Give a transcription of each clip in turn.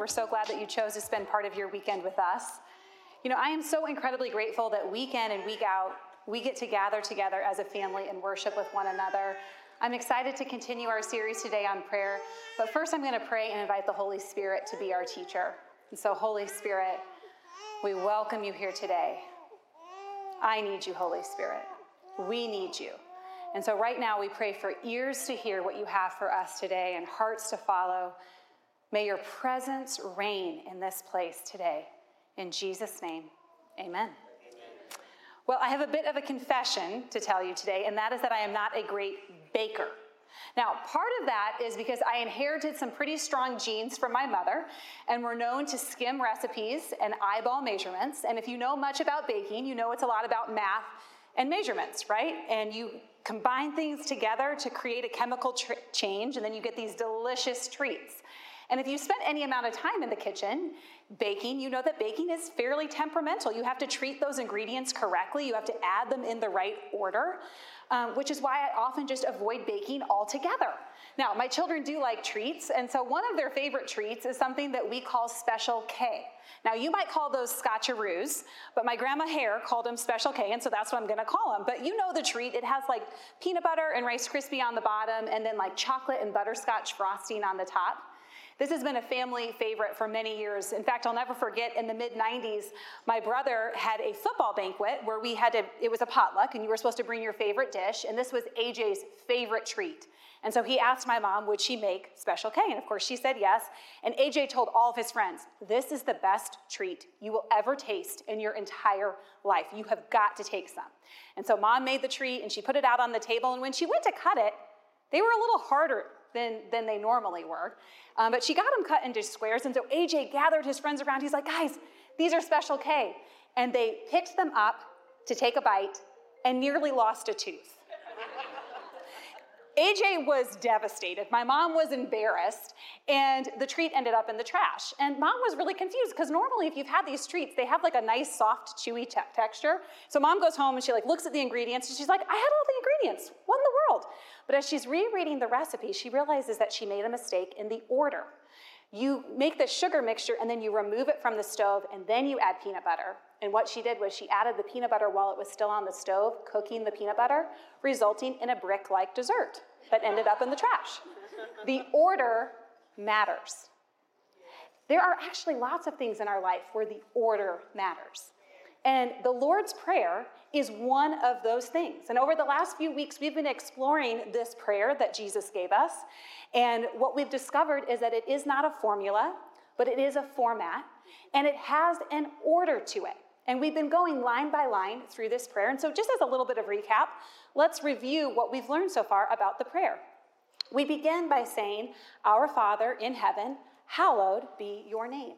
We're so glad that you chose to spend part of your weekend with us. You know, I am so incredibly grateful that week in and week out, we get to gather together as a family and worship with one another. I'm excited to continue our series today on prayer, but first I'm going to pray and invite the Holy Spirit to be our teacher. And so, Holy Spirit, we welcome you here today. I need you, Holy Spirit. We need you. And so, right now, we pray for ears to hear what you have for us today and hearts to follow. May your presence reign in this place today. In Jesus' name, amen. Well, I have a bit of a confession to tell you today, and that is that I am not a great baker. Now, part of that is because I inherited some pretty strong genes from my mother, and we're known to skim recipes and eyeball measurements. And if you know much about baking, you know it's a lot about math and measurements, right? And you combine things together to create a chemical tr- change, and then you get these delicious treats. And if you spent any amount of time in the kitchen baking, you know that baking is fairly temperamental. You have to treat those ingredients correctly, you have to add them in the right order, um, which is why I often just avoid baking altogether. Now, my children do like treats, and so one of their favorite treats is something that we call Special K. Now, you might call those scotcheroos, but my grandma Hare called them Special K, and so that's what I'm gonna call them. But you know the treat. It has like peanut butter and Rice Krispie on the bottom, and then like chocolate and butterscotch frosting on the top. This has been a family favorite for many years. In fact, I'll never forget in the mid 90s, my brother had a football banquet where we had to, it was a potluck, and you were supposed to bring your favorite dish, and this was AJ's favorite treat. And so he asked my mom, would she make Special K? And of course, she said yes. And AJ told all of his friends, this is the best treat you will ever taste in your entire life. You have got to take some. And so mom made the treat and she put it out on the table. And when she went to cut it, they were a little harder than, than they normally were. Um, but she got them cut into squares. And so AJ gathered his friends around. He's like, guys, these are Special K. And they picked them up to take a bite and nearly lost a tooth. AJ was devastated. My mom was embarrassed, and the treat ended up in the trash. And mom was really confused because normally, if you've had these treats, they have like a nice, soft, chewy te- texture. So mom goes home and she like looks at the ingredients, and she's like, "I had all the ingredients. What in the world?" But as she's rereading the recipe, she realizes that she made a mistake in the order. You make the sugar mixture and then you remove it from the stove and then you add peanut butter. And what she did was she added the peanut butter while it was still on the stove, cooking the peanut butter, resulting in a brick like dessert that ended up in the trash. The order matters. There are actually lots of things in our life where the order matters. And the Lord's Prayer is one of those things. And over the last few weeks, we've been exploring this prayer that Jesus gave us. And what we've discovered is that it is not a formula, but it is a format, and it has an order to it. And we've been going line by line through this prayer. And so, just as a little bit of recap, let's review what we've learned so far about the prayer. We begin by saying, Our Father in heaven, hallowed be your name.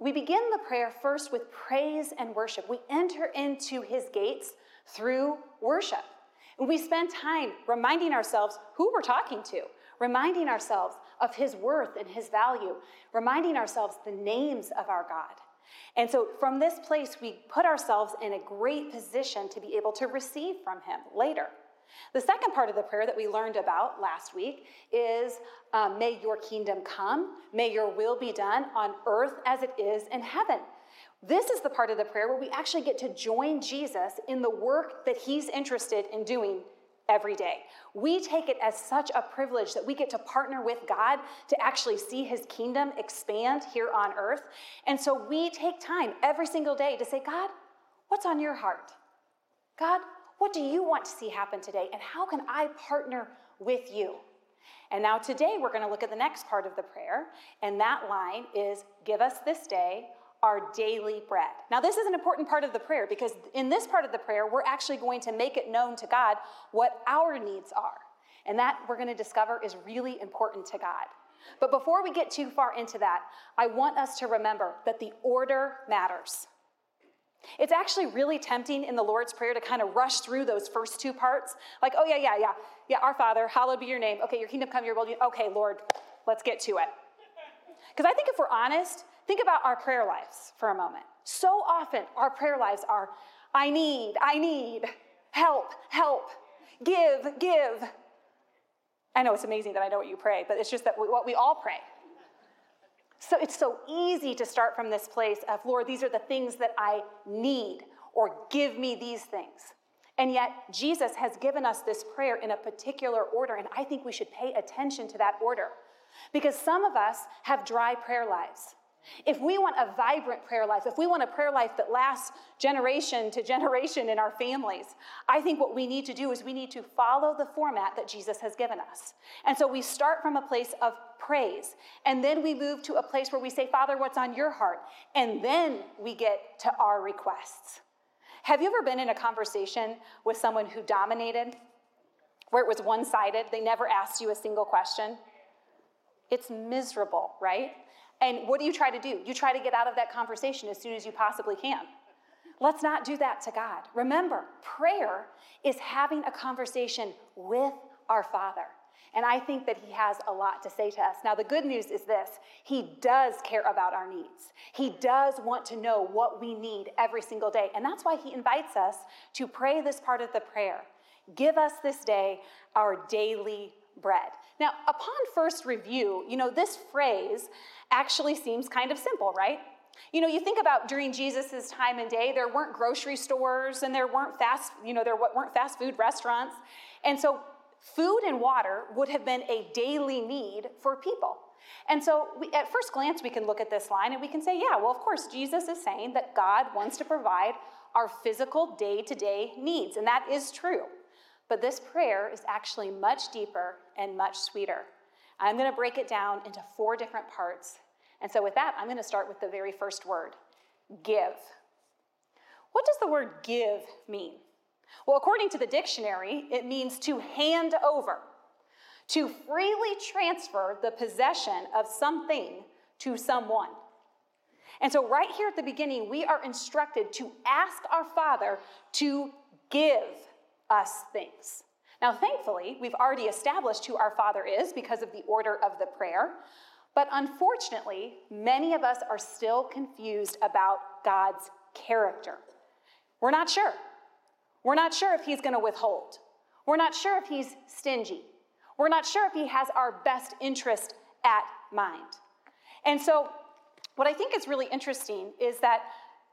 We begin the prayer first with praise and worship. We enter into his gates through worship. And we spend time reminding ourselves who we're talking to, reminding ourselves of his worth and his value, reminding ourselves the names of our God. And so from this place, we put ourselves in a great position to be able to receive from Him later. The second part of the prayer that we learned about last week is um, May your kingdom come, may your will be done on earth as it is in heaven. This is the part of the prayer where we actually get to join Jesus in the work that He's interested in doing every day. We take it as such a privilege that we get to partner with God to actually see his kingdom expand here on earth. And so we take time every single day to say, God, what's on your heart? God, what do you want to see happen today? And how can I partner with you? And now today we're going to look at the next part of the prayer. And that line is Give us this day our daily bread. Now, this is an important part of the prayer because in this part of the prayer, we're actually going to make it known to God what our needs are. And that we're going to discover is really important to God. But before we get too far into that, I want us to remember that the order matters. It's actually really tempting in the Lord's Prayer to kind of rush through those first two parts. Like, oh, yeah, yeah, yeah. Yeah, our Father, hallowed be your name. Okay, your kingdom come, your will. Be. Okay, Lord, let's get to it. Because I think if we're honest, Think about our prayer lives for a moment. So often, our prayer lives are I need, I need, help, help, give, give. I know it's amazing that I know what you pray, but it's just that we, what we all pray. So it's so easy to start from this place of, Lord, these are the things that I need, or give me these things. And yet, Jesus has given us this prayer in a particular order, and I think we should pay attention to that order. Because some of us have dry prayer lives. If we want a vibrant prayer life, if we want a prayer life that lasts generation to generation in our families, I think what we need to do is we need to follow the format that Jesus has given us. And so we start from a place of praise, and then we move to a place where we say, Father, what's on your heart? And then we get to our requests. Have you ever been in a conversation with someone who dominated, where it was one sided? They never asked you a single question? It's miserable, right? And what do you try to do? You try to get out of that conversation as soon as you possibly can. Let's not do that to God. Remember, prayer is having a conversation with our Father. And I think that He has a lot to say to us. Now, the good news is this He does care about our needs. He does want to know what we need every single day. And that's why He invites us to pray this part of the prayer Give us this day our daily bread. Now, upon first review, you know, this phrase actually seems kind of simple, right? You know, you think about during Jesus' time and day, there weren't grocery stores and there weren't fast, you know, there weren't fast food restaurants. And so food and water would have been a daily need for people. And so, we, at first glance, we can look at this line and we can say, yeah, well, of course, Jesus is saying that God wants to provide our physical day to day needs, and that is true. But this prayer is actually much deeper and much sweeter. I'm going to break it down into four different parts. And so, with that, I'm going to start with the very first word give. What does the word give mean? Well, according to the dictionary, it means to hand over, to freely transfer the possession of something to someone. And so, right here at the beginning, we are instructed to ask our Father to give us things. Now, thankfully, we've already established who our Father is because of the order of the prayer. But unfortunately, many of us are still confused about God's character. We're not sure. We're not sure if He's going to withhold. We're not sure if He's stingy. We're not sure if He has our best interest at mind. And so, what I think is really interesting is that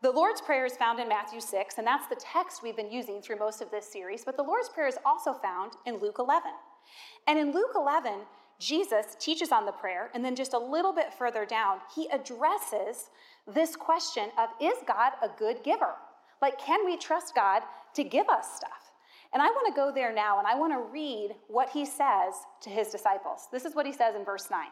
the Lord's Prayer is found in Matthew 6, and that's the text we've been using through most of this series, but the Lord's Prayer is also found in Luke 11. And in Luke 11, Jesus teaches on the prayer, and then just a little bit further down, he addresses this question of is God a good giver? Like, can we trust God to give us stuff? And I want to go there now, and I want to read what he says to his disciples. This is what he says in verse 9.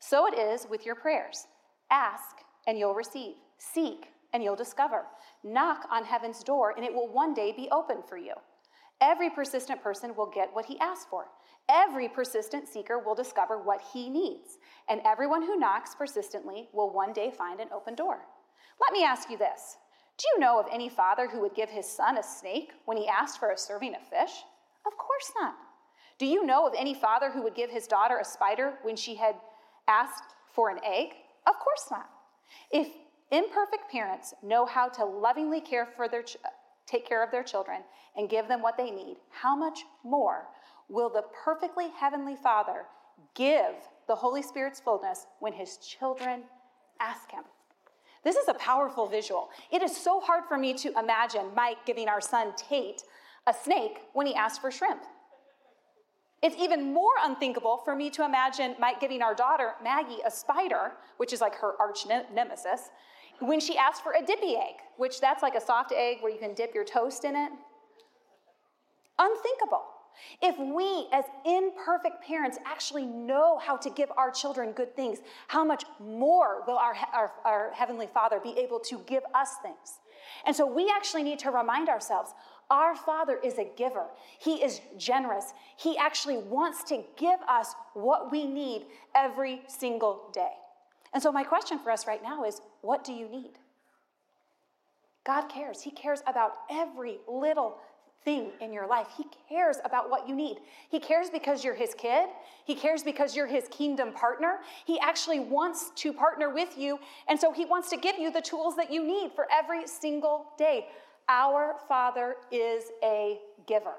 So it is with your prayers ask, and you'll receive, seek, and you'll discover. Knock on heaven's door, and it will one day be open for you. Every persistent person will get what he asks for. Every persistent seeker will discover what he needs. And everyone who knocks persistently will one day find an open door. Let me ask you this Do you know of any father who would give his son a snake when he asked for a serving of fish? Of course not. Do you know of any father who would give his daughter a spider when she had asked for an egg? Of course not. If Imperfect parents know how to lovingly care for their ch- take care of their children and give them what they need. How much more will the perfectly heavenly Father give the Holy Spirit's fullness when his children ask him? This is a powerful visual. It is so hard for me to imagine Mike giving our son Tate a snake when he asked for shrimp. It's even more unthinkable for me to imagine Mike giving our daughter Maggie a spider, which is like her arch nemesis, when she asked for a dippy egg, which that's like a soft egg where you can dip your toast in it. Unthinkable. If we, as imperfect parents, actually know how to give our children good things, how much more will our, our, our, Heavenly Father be able to give us things? And so we actually need to remind ourselves our Father is a giver, He is generous. He actually wants to give us what we need every single day. And so, my question for us right now is what do you need? God cares. He cares about every little thing in your life. He cares about what you need. He cares because you're his kid. He cares because you're his kingdom partner. He actually wants to partner with you. And so he wants to give you the tools that you need for every single day. Our Father is a giver.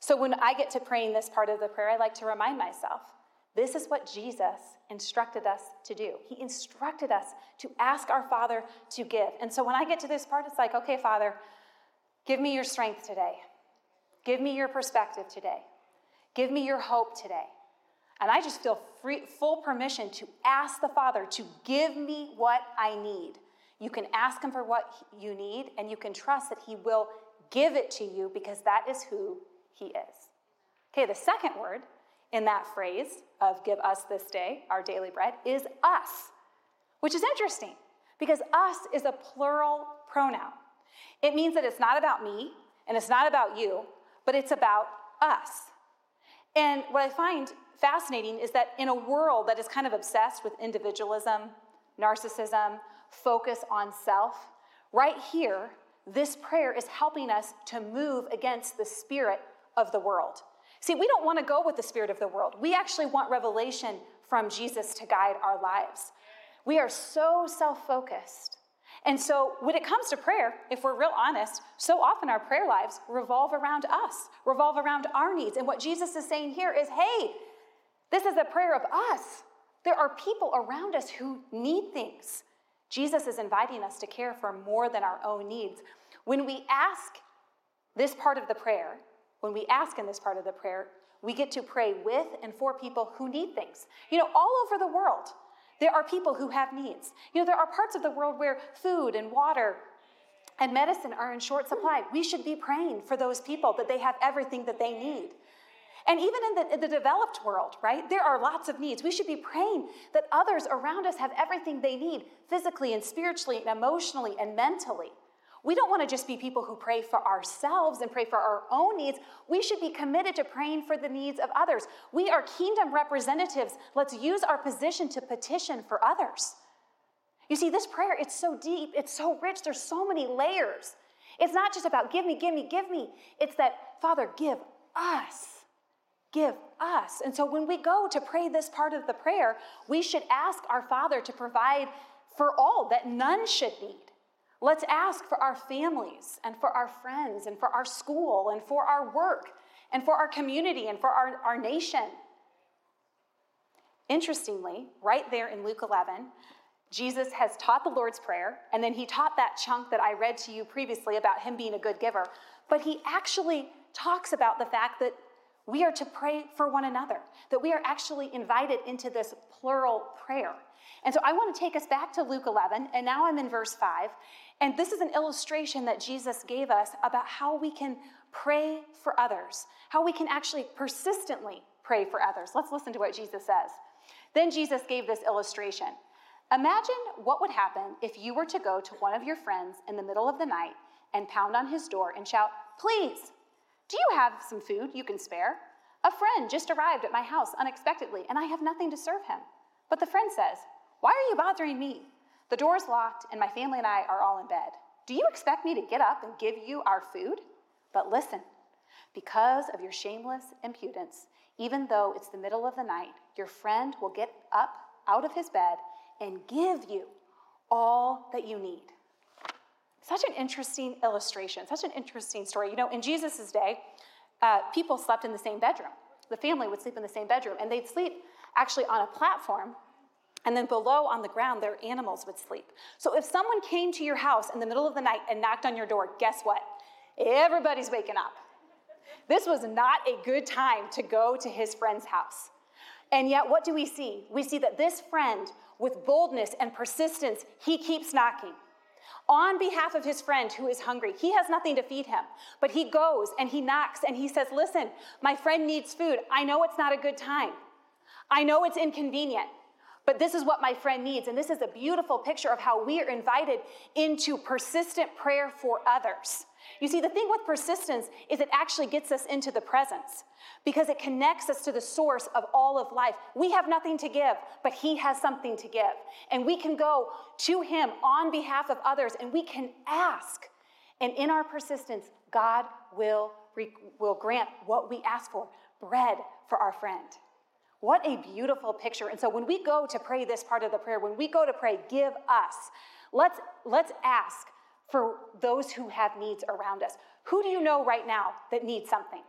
So when I get to praying this part of the prayer, I like to remind myself This is what Jesus instructed us to do. He instructed us to ask our Father to give. And so when I get to this part, it's like, okay, Father, give me your strength today. Give me your perspective today. Give me your hope today. And I just feel free, full permission to ask the Father to give me what I need. You can ask Him for what you need, and you can trust that He will give it to you because that is who He is. Okay, the second word in that phrase of give us this day our daily bread is us, which is interesting because us is a plural pronoun. It means that it's not about me and it's not about you, but it's about us. And what I find fascinating is that in a world that is kind of obsessed with individualism, narcissism, focus on self, right here, this prayer is helping us to move against the spirit of the world. See, we don't want to go with the spirit of the world. We actually want revelation from Jesus to guide our lives. We are so self focused. And so, when it comes to prayer, if we're real honest, so often our prayer lives revolve around us, revolve around our needs. And what Jesus is saying here is hey, this is a prayer of us. There are people around us who need things. Jesus is inviting us to care for more than our own needs. When we ask this part of the prayer, when we ask in this part of the prayer, we get to pray with and for people who need things. You know, all over the world, there are people who have needs. You know, there are parts of the world where food and water and medicine are in short supply. We should be praying for those people that they have everything that they need. And even in the, in the, developed world, right, there are lots of needs. We should be praying that others around us have everything they need physically and spiritually and emotionally and mentally. We don't want to just be people who pray for ourselves and pray for our own needs. We should be committed to praying for the needs of others. We are kingdom representatives. Let's use our position to petition for others. You see, this prayer, it's so deep, it's so rich, there's so many layers. It's not just about give me, give me, give me. It's that, Father, give us. Give us. And so when we go to pray this part of the prayer, we should ask our Father to provide for all that none should need. Let's ask for our families and for our friends and for our school and for our work and for our community and for our, our nation. Interestingly, right there in Luke 11, Jesus has taught the Lord's Prayer, and then he taught that chunk that I read to you previously about him being a good giver. But he actually talks about the fact that we are to pray for one another, that we are actually invited into this plural prayer. And so I want to take us back to Luke 11, and now I'm in verse 5. And this is an illustration that Jesus gave us about how we can pray for others, how we can actually persistently pray for others. Let's listen to what Jesus says. Then Jesus gave this illustration. Imagine what would happen if you were to go to one of your friends in the middle of the night and pound on his door and shout, Please, do you have some food you can spare? A friend just arrived at my house unexpectedly, and I have nothing to serve him. But the friend says, Why are you bothering me? The door is locked, and my family and I are all in bed. Do you expect me to get up and give you our food? But listen, because of your shameless impudence, even though it's the middle of the night, your friend will get up out of his bed and give you all that you need. Such an interesting illustration, such an interesting story. You know, in Jesus' day, uh, people slept in the same bedroom. The family would sleep in the same bedroom, and they'd sleep actually on a platform and then below on the ground, their animals would sleep. So if someone came to your house in the middle of the night and knocked on your door, guess what? Everybody's waking up. This was not a good time to go to his friend's house. And yet, what do we see? We see that this friend, with boldness and persistence, he keeps knocking. On behalf of his friend who is hungry, he has nothing to feed him, but he goes and he knocks and he says, Listen, my friend needs food. I know it's not a good time. I know it's inconvenient. But this is what my friend needs. And this is a beautiful picture of how we are invited into persistent prayer for others. You see, the thing with persistence is it actually gets us into the presence because it connects us to the source of all of life. We have nothing to give, but He has something to give. And we can go to Him on behalf of others and we can ask. And in our persistence, God will, will grant what we ask for bread for our friend. What a beautiful picture. And so when we go to pray this part of the prayer, when we go to pray, give us, let's, let's ask for those who have needs around us. Who do you know right now that needs something?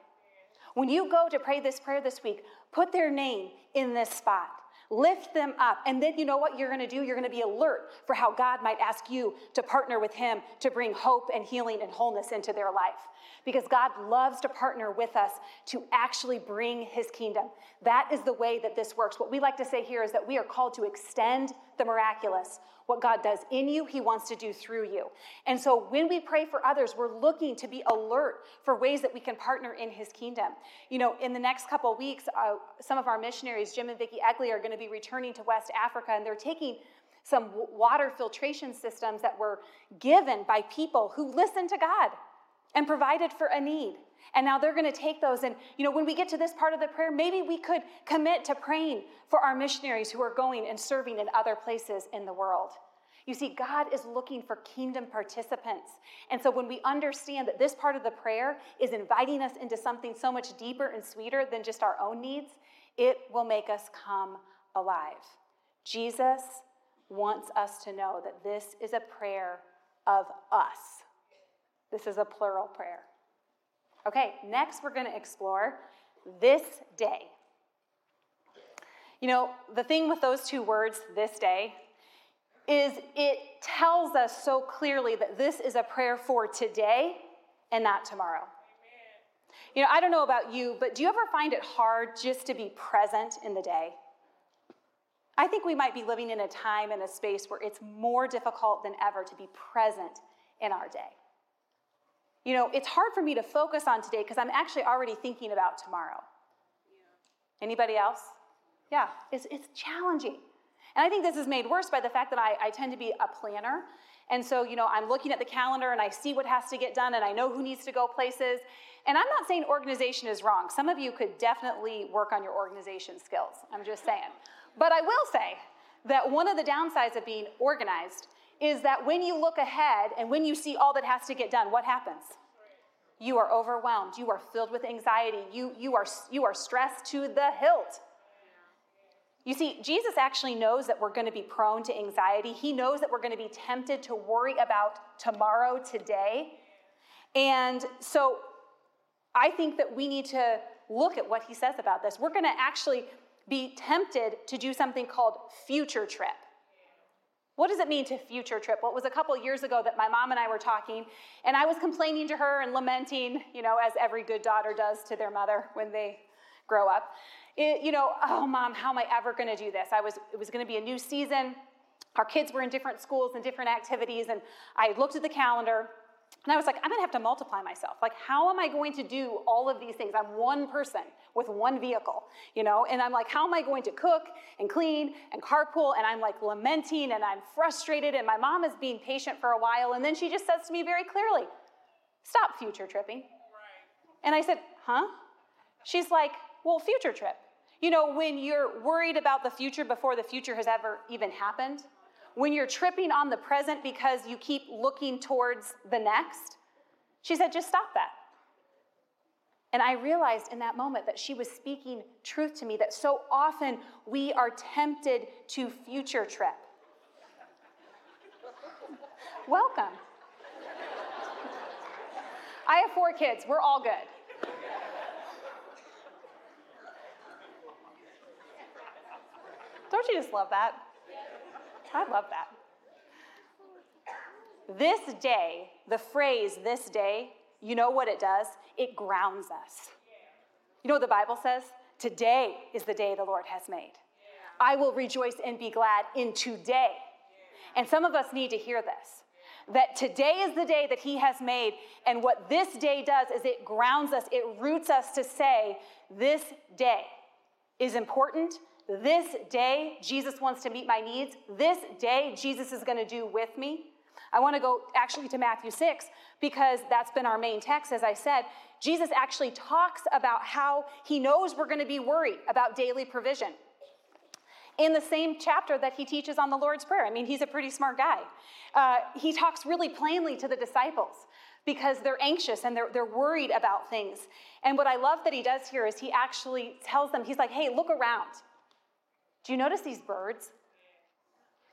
When you go to pray this prayer this week, put their name in this spot. Lift them up. And then you know what you're going to do? You're going to be alert for how God might ask you to partner with Him to bring hope and healing and wholeness into their life. Because God loves to partner with us to actually bring His kingdom. That is the way that this works. What we like to say here is that we are called to extend the miraculous. What God does in you, He wants to do through you. And so when we pray for others, we're looking to be alert for ways that we can partner in His kingdom. You know, in the next couple weeks, uh, some of our missionaries, Jim and Vicki Egley, are going to be returning to West Africa, and they're taking some water filtration systems that were given by people who listened to God and provided for a need. And now they're going to take those. And, you know, when we get to this part of the prayer, maybe we could commit to praying for our missionaries who are going and serving in other places in the world. You see, God is looking for kingdom participants. And so when we understand that this part of the prayer is inviting us into something so much deeper and sweeter than just our own needs, it will make us come alive. Jesus wants us to know that this is a prayer of us. This is a plural prayer. Okay, next we're going to explore this day. You know, the thing with those two words, this day, is it tells us so clearly that this is a prayer for today and not tomorrow. You know, I don't know about you, but do you ever find it hard just to be present in the day? I think we might be living in a time and a space where it's more difficult than ever to be present in our day. You know, it's hard for me to focus on today because I'm actually already thinking about tomorrow. Anybody else? Yeah, it's, it's challenging. And I think this is made worse by the fact that I, I tend to be a planner. And so, you know, I'm looking at the calendar and I see what has to get done and I know who needs to go places. And I'm not saying organization is wrong. Some of you could definitely work on your organization skills. I'm just saying. But I will say that one of the downsides of being organized is that when you look ahead and when you see all that has to get done, what happens? You are overwhelmed. You are filled with anxiety. You, you, are, you are stressed to the hilt. You see, Jesus actually knows that we're going to be prone to anxiety. He knows that we're going to be tempted to worry about tomorrow, today. And so I think that we need to look at what he says about this. We're going to actually be tempted to do something called future trip. What does it mean to future trip? Well, it was a couple years ago that my mom and I were talking, and I was complaining to her and lamenting, you know, as every good daughter does to their mother when they grow up. It, you know, oh, mom, how am I ever going to do this? I was, it was going to be a new season. Our kids were in different schools and different activities, and I looked at the calendar and I was like, I'm gonna have to multiply myself. Like, how am I going to do all of these things? I'm one person with one vehicle, you know? And I'm like, how am I going to cook and clean and carpool? And I'm like lamenting and I'm frustrated. And my mom is being patient for a while. And then she just says to me very clearly, Stop future tripping. And I said, Huh? She's like, Well, future trip. You know, when you're worried about the future before the future has ever even happened, when you're tripping on the present because you keep looking towards the next? She said, just stop that. And I realized in that moment that she was speaking truth to me, that so often we are tempted to future trip. Welcome. I have four kids, we're all good. Don't you just love that? I love that. This day, the phrase this day, you know what it does? It grounds us. You know what the Bible says? Today is the day the Lord has made. I will rejoice and be glad in today. And some of us need to hear this that today is the day that He has made. And what this day does is it grounds us, it roots us to say, This day is important this day, Jesus wants to meet my needs. This day, Jesus is going to do with me. I want to go actually to Matthew 6 because that's been our main text, as I said. Jesus actually talks about how he knows we're going to be worried about daily provision. In the same chapter that he teaches on the Lord's Prayer. I mean, he's a pretty smart guy. Uh, he talks really plainly to the disciples because they're anxious and they're, they're worried about things. And what I love that he does here is he actually tells them, he's like, hey, look around. Do you notice these birds?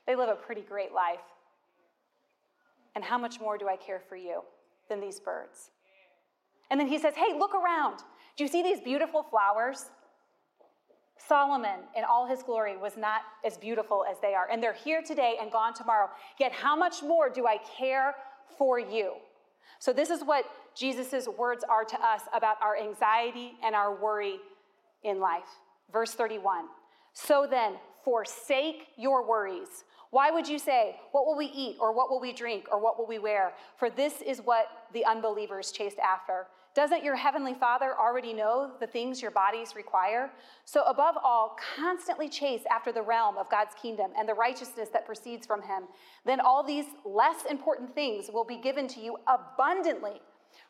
They live a pretty great life. And how much more do I care for you than these birds? And then he says, Hey, look around. Do you see these beautiful flowers? Solomon, in all his glory, was not as beautiful as they are. And they're here today and gone tomorrow. Yet, how much more do I care for you? So, this is what Jesus' words are to us about our anxiety and our worry in life. Verse 31 So then, forsake your worries. Why would you say, What will we eat, or what will we drink, or what will we wear? For this is what the unbelievers chased after. Doesn't your heavenly Father already know the things your bodies require? So, above all, constantly chase after the realm of God's kingdom and the righteousness that proceeds from Him. Then all these less important things will be given to you abundantly.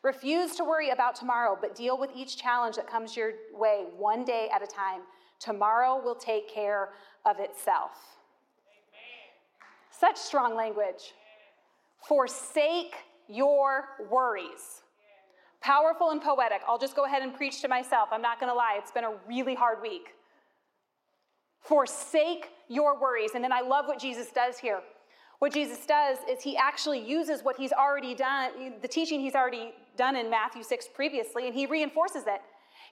Refuse to worry about tomorrow, but deal with each challenge that comes your way one day at a time. Tomorrow will take care of itself. Amen. Such strong language. Forsake your worries. Powerful and poetic. I'll just go ahead and preach to myself. I'm not going to lie, it's been a really hard week. Forsake your worries. And then I love what Jesus does here. What Jesus does is he actually uses what he's already done, the teaching he's already done in Matthew 6 previously, and he reinforces it.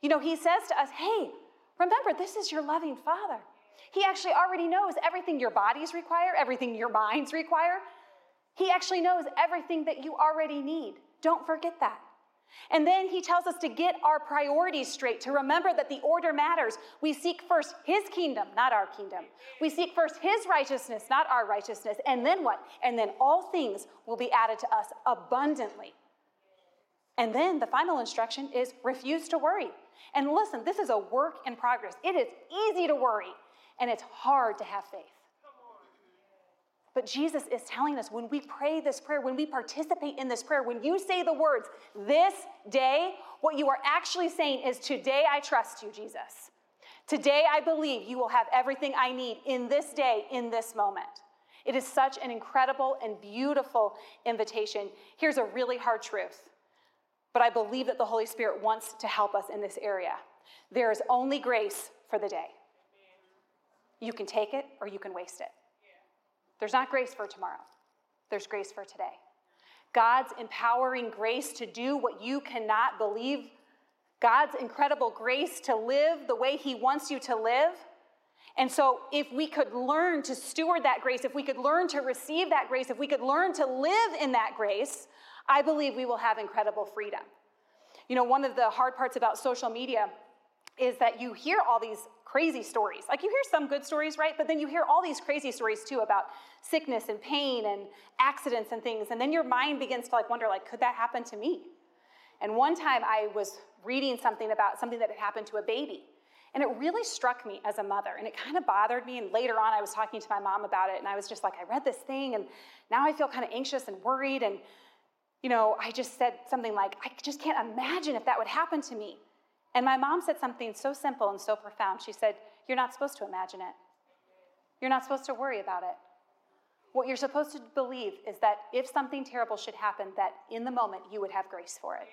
You know, he says to us, hey, remember, this is your loving Father. He actually already knows everything your bodies require, everything your minds require. He actually knows everything that you already need. Don't forget that. And then he tells us to get our priorities straight, to remember that the order matters. We seek first his kingdom, not our kingdom. We seek first his righteousness, not our righteousness. And then what? And then all things will be added to us abundantly. And then the final instruction is refuse to worry. And listen, this is a work in progress. It is easy to worry, and it's hard to have faith. But Jesus is telling us when we pray this prayer, when we participate in this prayer, when you say the words, this day, what you are actually saying is, Today I trust you, Jesus. Today I believe you will have everything I need in this day, in this moment. It is such an incredible and beautiful invitation. Here's a really hard truth, but I believe that the Holy Spirit wants to help us in this area. There is only grace for the day. You can take it or you can waste it. There's not grace for tomorrow, there's grace for today. God's empowering grace to do what you cannot believe, God's incredible grace to live the way He wants you to live. And so, if we could learn to steward that grace, if we could learn to receive that grace, if we could learn to live in that grace, I believe we will have incredible freedom. You know, one of the hard parts about social media is that you hear all these crazy stories. Like you hear some good stories, right? But then you hear all these crazy stories too about sickness and pain and accidents and things. And then your mind begins to like wonder, like, could that happen to me? And one time I was reading something about something that had happened to a baby. And it really struck me as a mother. And it kind of bothered me. And later on, I was talking to my mom about it. And I was just like, I read this thing. And now I feel kind of anxious and worried. And, you know, I just said something like, I just can't imagine if that would happen to me. And my mom said something so simple and so profound. She said, You're not supposed to imagine it. You're not supposed to worry about it. What you're supposed to believe is that if something terrible should happen, that in the moment you would have grace for it.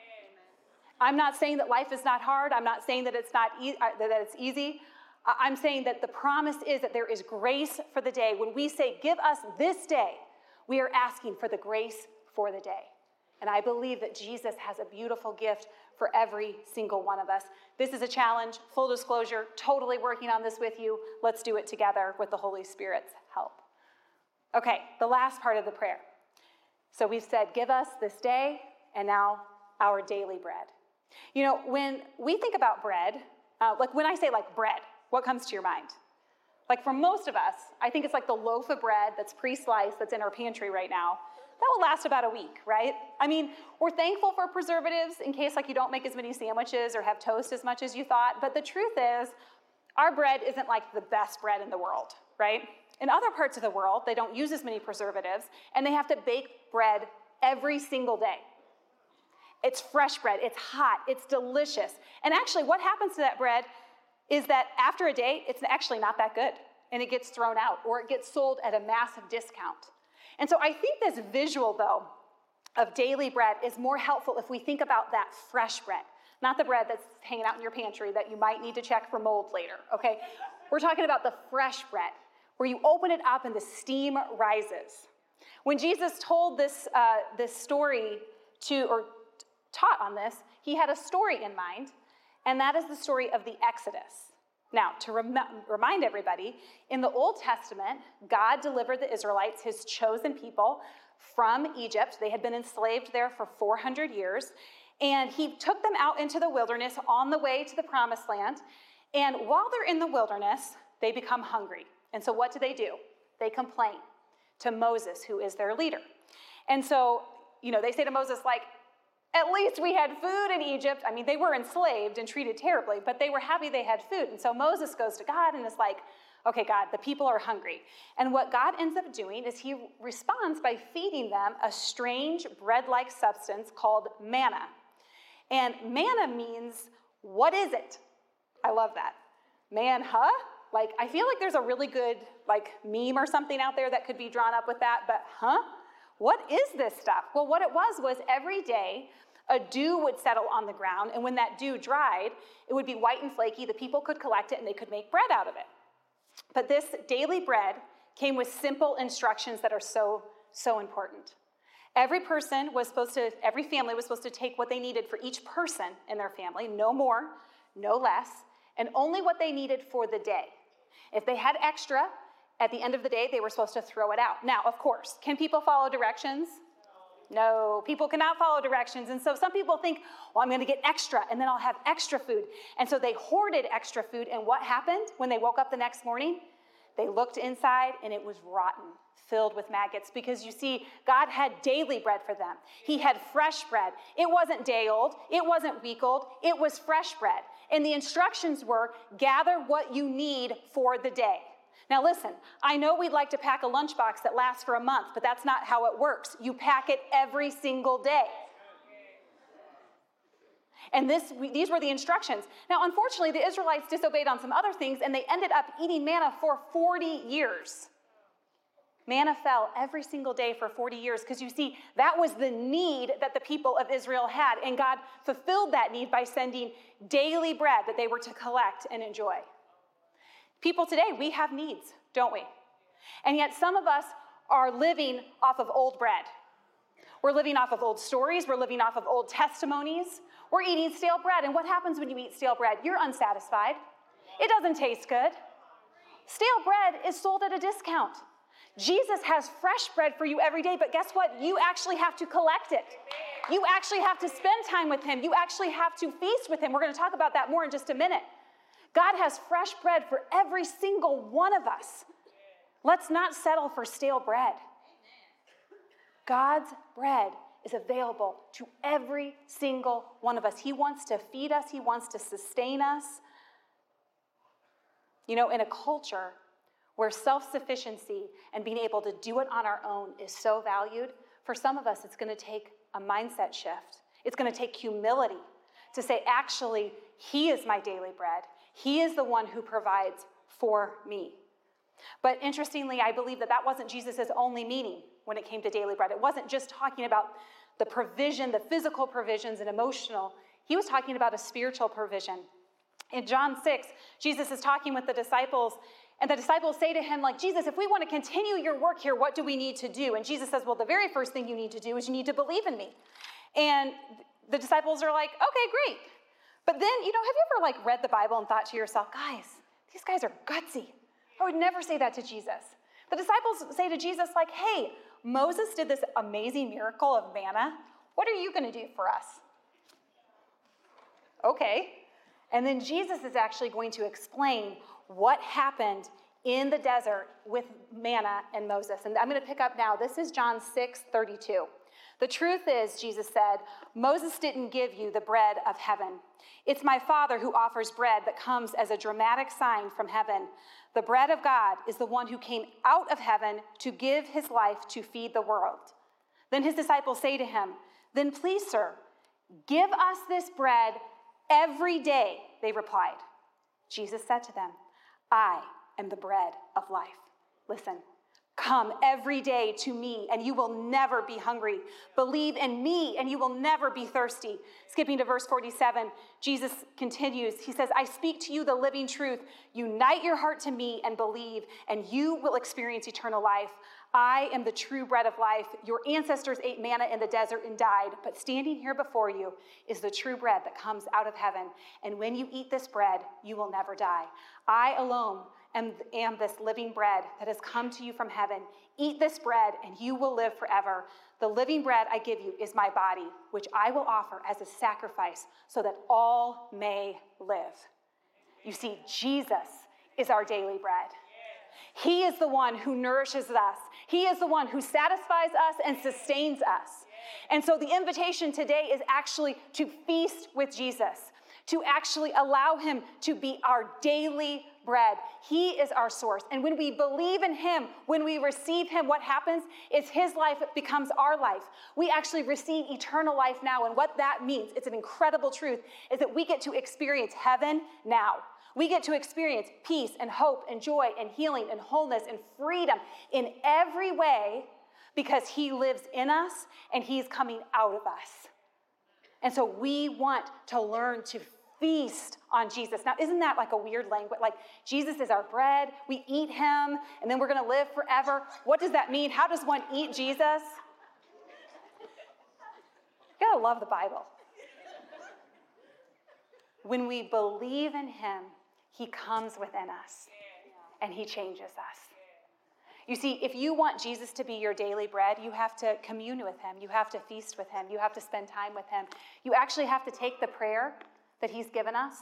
I'm not saying that life is not hard. I'm not saying that it's not e- uh, that it's easy. I'm saying that the promise is that there is grace for the day. When we say, "Give us this day," we are asking for the grace for the day. And I believe that Jesus has a beautiful gift for every single one of us. This is a challenge, full disclosure, totally working on this with you. Let's do it together with the Holy Spirit's help. Okay, the last part of the prayer. So we've said, Give us this day, and now our daily bread. You know, when we think about bread, uh, like when I say like bread, what comes to your mind? Like for most of us, I think it's like the loaf of bread that's pre sliced that's in our pantry right now that will last about a week, right? I mean, we're thankful for preservatives in case like you don't make as many sandwiches or have toast as much as you thought, but the truth is our bread isn't like the best bread in the world, right? In other parts of the world, they don't use as many preservatives and they have to bake bread every single day. It's fresh bread, it's hot, it's delicious. And actually, what happens to that bread is that after a day, it's actually not that good and it gets thrown out or it gets sold at a massive discount. And so I think this visual, though, of daily bread is more helpful if we think about that fresh bread, not the bread that's hanging out in your pantry that you might need to check for mold later, okay? We're talking about the fresh bread, where you open it up and the steam rises. When Jesus told this, uh, this story to, or taught on this, he had a story in mind. and that is the story of the Exodus. Now, to rem- remind everybody, in the Old Testament, God delivered the Israelites, his chosen people, from Egypt. They had been enslaved there for 400 years. And he took them out into the wilderness on the way to the promised land. And while they're in the wilderness, they become hungry. And so, what do they do? They complain to Moses, who is their leader. And so, you know, they say to Moses, like, at least we had food in Egypt. I mean, they were enslaved and treated terribly, but they were happy they had food. And so Moses goes to God and is like, okay, God, the people are hungry. And what God ends up doing is he responds by feeding them a strange bread like substance called manna. And manna means, what is it? I love that. Man, huh? Like, I feel like there's a really good, like, meme or something out there that could be drawn up with that, but huh? What is this stuff? Well, what it was was every day a dew would settle on the ground, and when that dew dried, it would be white and flaky. The people could collect it and they could make bread out of it. But this daily bread came with simple instructions that are so, so important. Every person was supposed to, every family was supposed to take what they needed for each person in their family, no more, no less, and only what they needed for the day. If they had extra, at the end of the day, they were supposed to throw it out. Now, of course, can people follow directions? No, people cannot follow directions. And so some people think, well, I'm going to get extra and then I'll have extra food. And so they hoarded extra food. And what happened when they woke up the next morning? They looked inside and it was rotten, filled with maggots. Because you see, God had daily bread for them. He had fresh bread. It wasn't day old, it wasn't week old, it was fresh bread. And the instructions were gather what you need for the day. Now, listen, I know we'd like to pack a lunchbox that lasts for a month, but that's not how it works. You pack it every single day. And this, these were the instructions. Now, unfortunately, the Israelites disobeyed on some other things, and they ended up eating manna for 40 years. Manna fell every single day for 40 years because you see, that was the need that the people of Israel had. And God fulfilled that need by sending daily bread that they were to collect and enjoy. People today, we have needs, don't we? And yet, some of us are living off of old bread. We're living off of old stories, we're living off of old testimonies, we're eating stale bread. And what happens when you eat stale bread? You're unsatisfied, it doesn't taste good. Stale bread is sold at a discount. Jesus has fresh bread for you every day, but guess what? You actually have to collect it. You actually have to spend time with Him. You actually have to feast with Him. We're going to talk about that more in just a minute. God has fresh bread for every single one of us. Let's not settle for stale bread. God's bread is available to every single one of us. He wants to feed us, He wants to sustain us. You know, in a culture where self sufficiency and being able to do it on our own is so valued, for some of us, it's going to take a mindset shift. It's going to take humility to say, actually, He is my daily bread. He is the one who provides for me. But interestingly, I believe that that wasn't Jesus' only meaning when it came to daily bread. It wasn't just talking about the provision, the physical provisions and emotional. He was talking about a spiritual provision. In John 6, Jesus is talking with the disciples, and the disciples say to him, like, Jesus, if we want to continue your work here, what do we need to do? And Jesus says, Well, the very first thing you need to do is you need to believe in me. And the disciples are like, Okay, great. But then, you know, have you ever like read the Bible and thought to yourself, guys, these guys are gutsy. I would never say that to Jesus. The disciples say to Jesus, like, hey, Moses did this amazing miracle of manna. What are you going to do for us? Okay. And then Jesus is actually going to explain what happened in the desert with manna and Moses. And I'm going to pick up now. This is John 6 32. The truth is, Jesus said, Moses didn't give you the bread of heaven. It's my Father who offers bread that comes as a dramatic sign from heaven. The bread of God is the one who came out of heaven to give his life to feed the world. Then his disciples say to him, Then please, sir, give us this bread every day, they replied. Jesus said to them, I am the bread of life. Listen, Come every day to me, and you will never be hungry. Believe in me, and you will never be thirsty. Skipping to verse 47, Jesus continues. He says, I speak to you the living truth. Unite your heart to me and believe, and you will experience eternal life. I am the true bread of life. Your ancestors ate manna in the desert and died, but standing here before you is the true bread that comes out of heaven. And when you eat this bread, you will never die. I alone am, am this living bread that has come to you from heaven. Eat this bread, and you will live forever. The living bread I give you is my body, which I will offer as a sacrifice so that all may live. You see, Jesus is our daily bread. He is the one who nourishes us. He is the one who satisfies us and sustains us. And so the invitation today is actually to feast with Jesus, to actually allow him to be our daily bread. He is our source. And when we believe in him, when we receive him, what happens is his life becomes our life. We actually receive eternal life now. And what that means, it's an incredible truth, is that we get to experience heaven now. We get to experience peace and hope and joy and healing and wholeness and freedom in every way because He lives in us and He's coming out of us. And so we want to learn to feast on Jesus. Now, isn't that like a weird language? Like, Jesus is our bread, we eat Him, and then we're gonna live forever. What does that mean? How does one eat Jesus? You gotta love the Bible. When we believe in Him, he comes within us and He changes us. You see, if you want Jesus to be your daily bread, you have to commune with Him. You have to feast with Him. You have to spend time with Him. You actually have to take the prayer that He's given us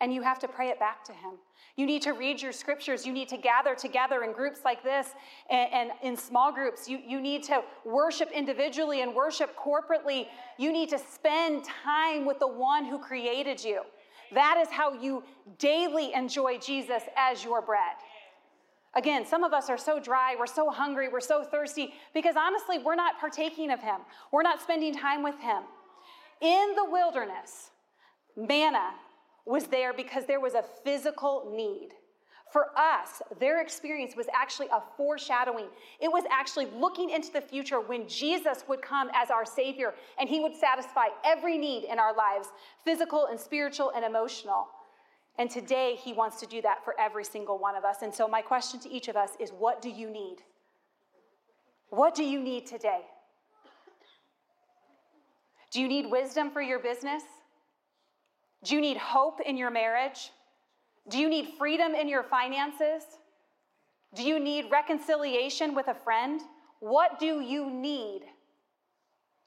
and you have to pray it back to Him. You need to read your scriptures. You need to gather together in groups like this and, and, in small groups. You, you need to worship individually and worship corporately. You need to spend time with the one who created you. That is how you daily enjoy Jesus as your bread. Again, some of us are so dry, we're so hungry, we're so thirsty because honestly, we're not partaking of Him. We're not spending time with Him. In the wilderness, manna was there because there was a physical need. For us, their experience was actually a foreshadowing. It was actually looking into the future when Jesus would come as our Savior and He would satisfy every need in our lives physical and spiritual and emotional. And today, He wants to do that for every single one of us. And so, my question to each of us is what do you need? What do you need today? Do you need wisdom for your business? Do you need hope in your marriage? Do you need freedom in your finances? Do you need reconciliation with a friend? What do you need?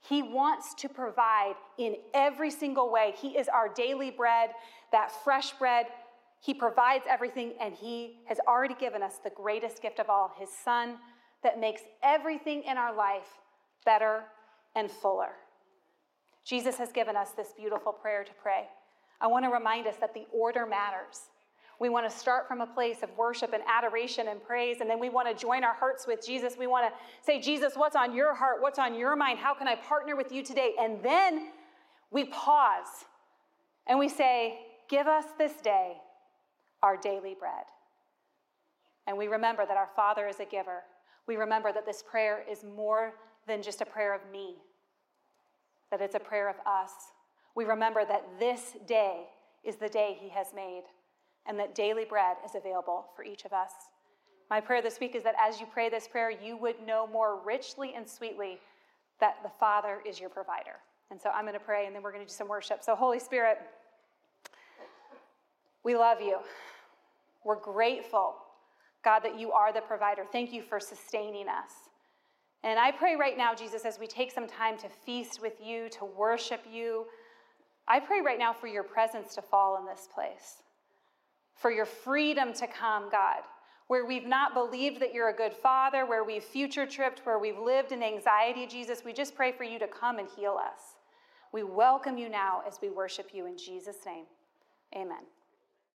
He wants to provide in every single way. He is our daily bread, that fresh bread. He provides everything, and He has already given us the greatest gift of all His Son that makes everything in our life better and fuller. Jesus has given us this beautiful prayer to pray. I want to remind us that the order matters. We want to start from a place of worship and adoration and praise, and then we want to join our hearts with Jesus. We want to say, Jesus, what's on your heart? What's on your mind? How can I partner with you today? And then we pause and we say, Give us this day our daily bread. And we remember that our Father is a giver. We remember that this prayer is more than just a prayer of me, that it's a prayer of us. We remember that this day is the day He has made and that daily bread is available for each of us. My prayer this week is that as you pray this prayer, you would know more richly and sweetly that the Father is your provider. And so I'm going to pray and then we're going to do some worship. So, Holy Spirit, we love you. We're grateful, God, that you are the provider. Thank you for sustaining us. And I pray right now, Jesus, as we take some time to feast with you, to worship you, I pray right now for your presence to fall in this place for your freedom to come, God. Where we've not believed that you're a good father, where we've future tripped, where we've lived in anxiety, Jesus, we just pray for you to come and heal us. We welcome you now as we worship you in Jesus' name. Amen.